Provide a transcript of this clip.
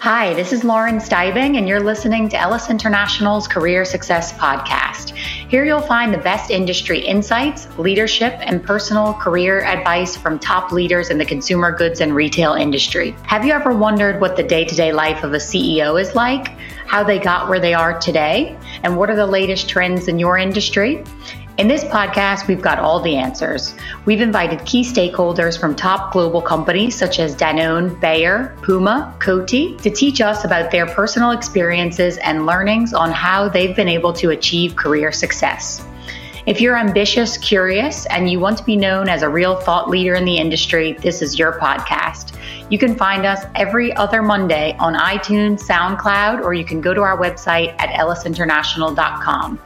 Hi, this is Lauren Steibing, and you're listening to Ellis International's Career Success Podcast. Here you'll find the best industry insights, leadership, and personal career advice from top leaders in the consumer goods and retail industry. Have you ever wondered what the day to day life of a CEO is like? How they got where they are today? And what are the latest trends in your industry? In this podcast, we've got all the answers. We've invited key stakeholders from top global companies such as Danone, Bayer, Puma, Coty to teach us about their personal experiences and learnings on how they've been able to achieve career success. If you're ambitious, curious, and you want to be known as a real thought leader in the industry, this is your podcast. You can find us every other Monday on iTunes, SoundCloud, or you can go to our website at ellisinternational.com.